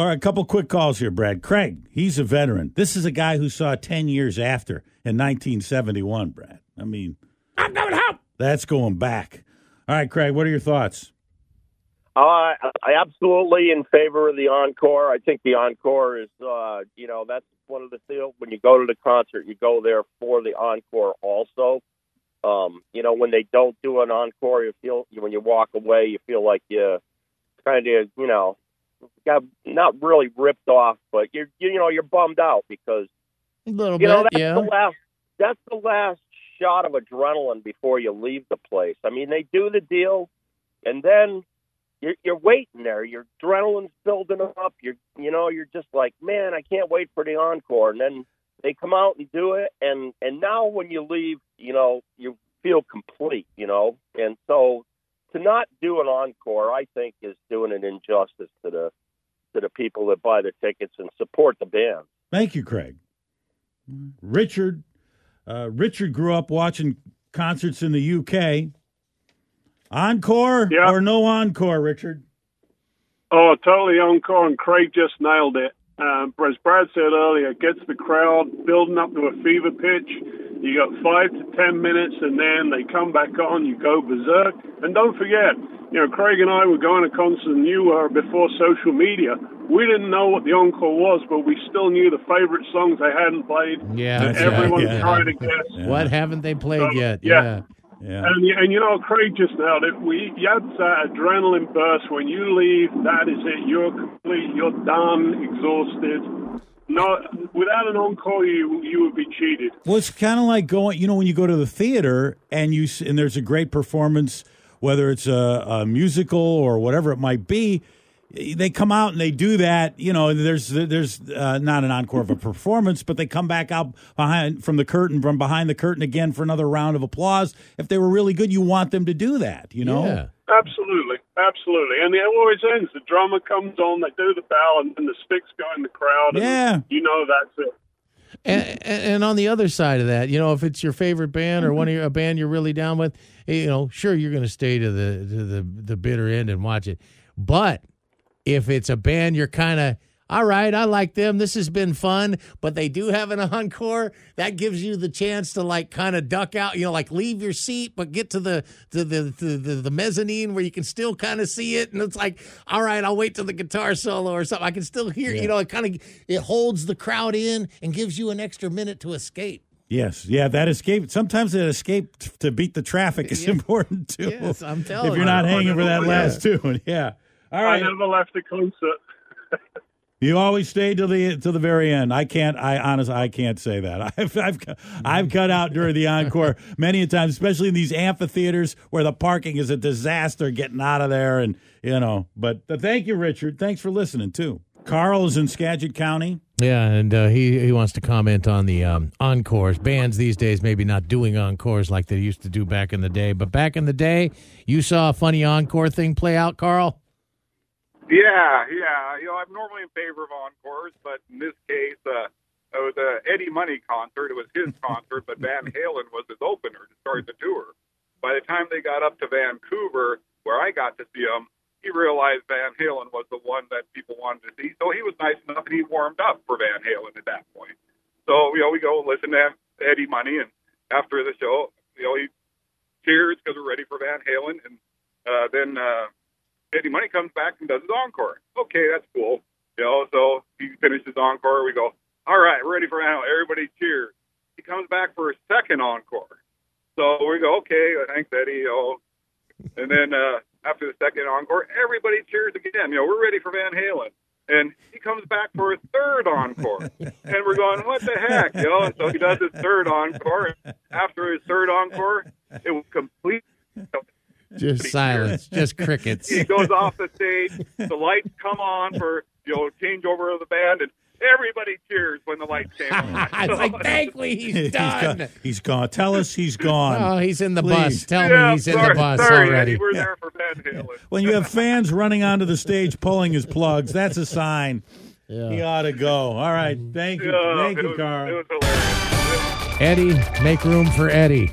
All right, a couple quick calls here, Brad. Craig, he's a veteran. This is a guy who saw Ten Years After in 1971, Brad. I mean, I'm going home. That's going back. All right, Craig, what are your thoughts? Uh, I absolutely in favor of the encore. I think the encore is, uh, you know, that's one of the things. When you go to the concert, you go there for the encore also. Um, you know, when they don't do an encore, you feel when you walk away, you feel like you kind of, you know, got not really ripped off, but you're, you know, you're bummed out because A little you know bit, that's yeah. the last that's the last shot of adrenaline before you leave the place. I mean, they do the deal, and then you're, you're waiting there. Your adrenaline's building up. You're you know you're just like, man, I can't wait for the encore. And then they come out and do it, and and now when you leave, you know you feel complete. You know, and so to not do an encore, I think, is doing an injustice to the to the people that buy the tickets and support the band. Thank you, Craig. Richard, uh, Richard grew up watching concerts in the UK. Encore Yeah. or no encore, Richard? Oh, totally encore, and Craig just nailed it. Um, as Brad said earlier, it gets the crowd building up to a fever pitch. You got five to ten minutes, and then they come back on. You go berserk, and don't forget, you know, Craig and I were going to concerts, and you were before social media. We didn't know what the encore was, but we still knew the favorite songs they hadn't played. Yeah, right, yeah. trying to guess. Yeah. What haven't they played So, yet? yeah. Yeah. And, and you know, Craig just nailed it. We you had that adrenaline burst when you leave. That is it. You're complete. You're done. Exhausted. No, without an encore, you you would be cheated. Well, it's kind of like going, you know, when you go to the theater and you and there's a great performance, whether it's a, a musical or whatever it might be. They come out and they do that. You know, there's there's uh, not an encore of a performance, but they come back out behind from the curtain, from behind the curtain again for another round of applause. If they were really good, you want them to do that. You know. Yeah. Absolutely, absolutely. And it always ends. The drummer comes on. They do the bell, and then the sticks go in the crowd. And Yeah. you know that's it. And, and on the other side of that, you know, if it's your favorite band or one of your, a band you're really down with, you know, sure you're going to stay to the to the the bitter end and watch it. But if it's a band you're kind of all right, I like them. This has been fun, but they do have an encore. That gives you the chance to like kind of duck out, you know, like leave your seat, but get to the to the to the, the mezzanine where you can still kind of see it. And it's like, all right, I'll wait till the guitar solo or something. I can still hear, you know, it kind of it holds the crowd in and gives you an extra minute to escape. Yes, yeah, that escape. Sometimes that escape t- to beat the traffic is important too. Yes, I'm telling if you're not hanging for that Yeah. last tune, yeah. All I never left a concert. you always stay till the till the very end. I can't. I honestly, I can't say that. I've I've I've cut out during the encore many a times, especially in these amphitheaters where the parking is a disaster getting out of there, and you know. But uh, thank you, Richard. Thanks for listening too. Carl is in Skagit County. Yeah, and uh, he he wants to comment on the um, encores. Bands these days maybe not doing encores like they used to do back in the day, but back in the day, you saw a funny encore thing play out, Carl. Yeah, yeah. You know, I'm normally in favor of encores, but in this case, uh, it was a Eddie Money concert. It was his concert, but Van Halen was his opener to start the tour. By the time they got up to Vancouver, where I got to see him, he realized Van Halen was the one that people wanted to see. So he was nice enough and he warmed up for Van Halen at that point. So, you know, we go listen to Eddie Money, and after the show, you know, he cheers because we're ready for Van Halen, and uh, then uh, Eddie Money comes back and does his encore. Okay, that's cool. You know, so he finishes encore. We go, all right, ready for now. Everybody cheers. He comes back for a second encore. So we go, okay, thanks, Eddie. You know, and then uh, after the second encore, everybody cheers again. You know, we're ready for Van Halen. And he comes back for a third encore. And we're going, what the heck? You know, and so he does his third encore. After his third encore, it was complete. Just silence, just crickets. He goes off the stage. The lights come on for, you know, changeover of the band. And everybody cheers when the lights came on. it's like, thankfully he's He's done. gone. He's gone. Tell us he's gone. Oh, he's in the Please. bus. Tell yeah, me he's in the bus sorry, already. Eddie, we're there for Van Halen. When you have fans running onto the stage pulling his plugs, that's a sign. He ought to go. All right. Thank you. Yeah, Thank it you, was, Carl. It was hilarious. Eddie, make room for Eddie.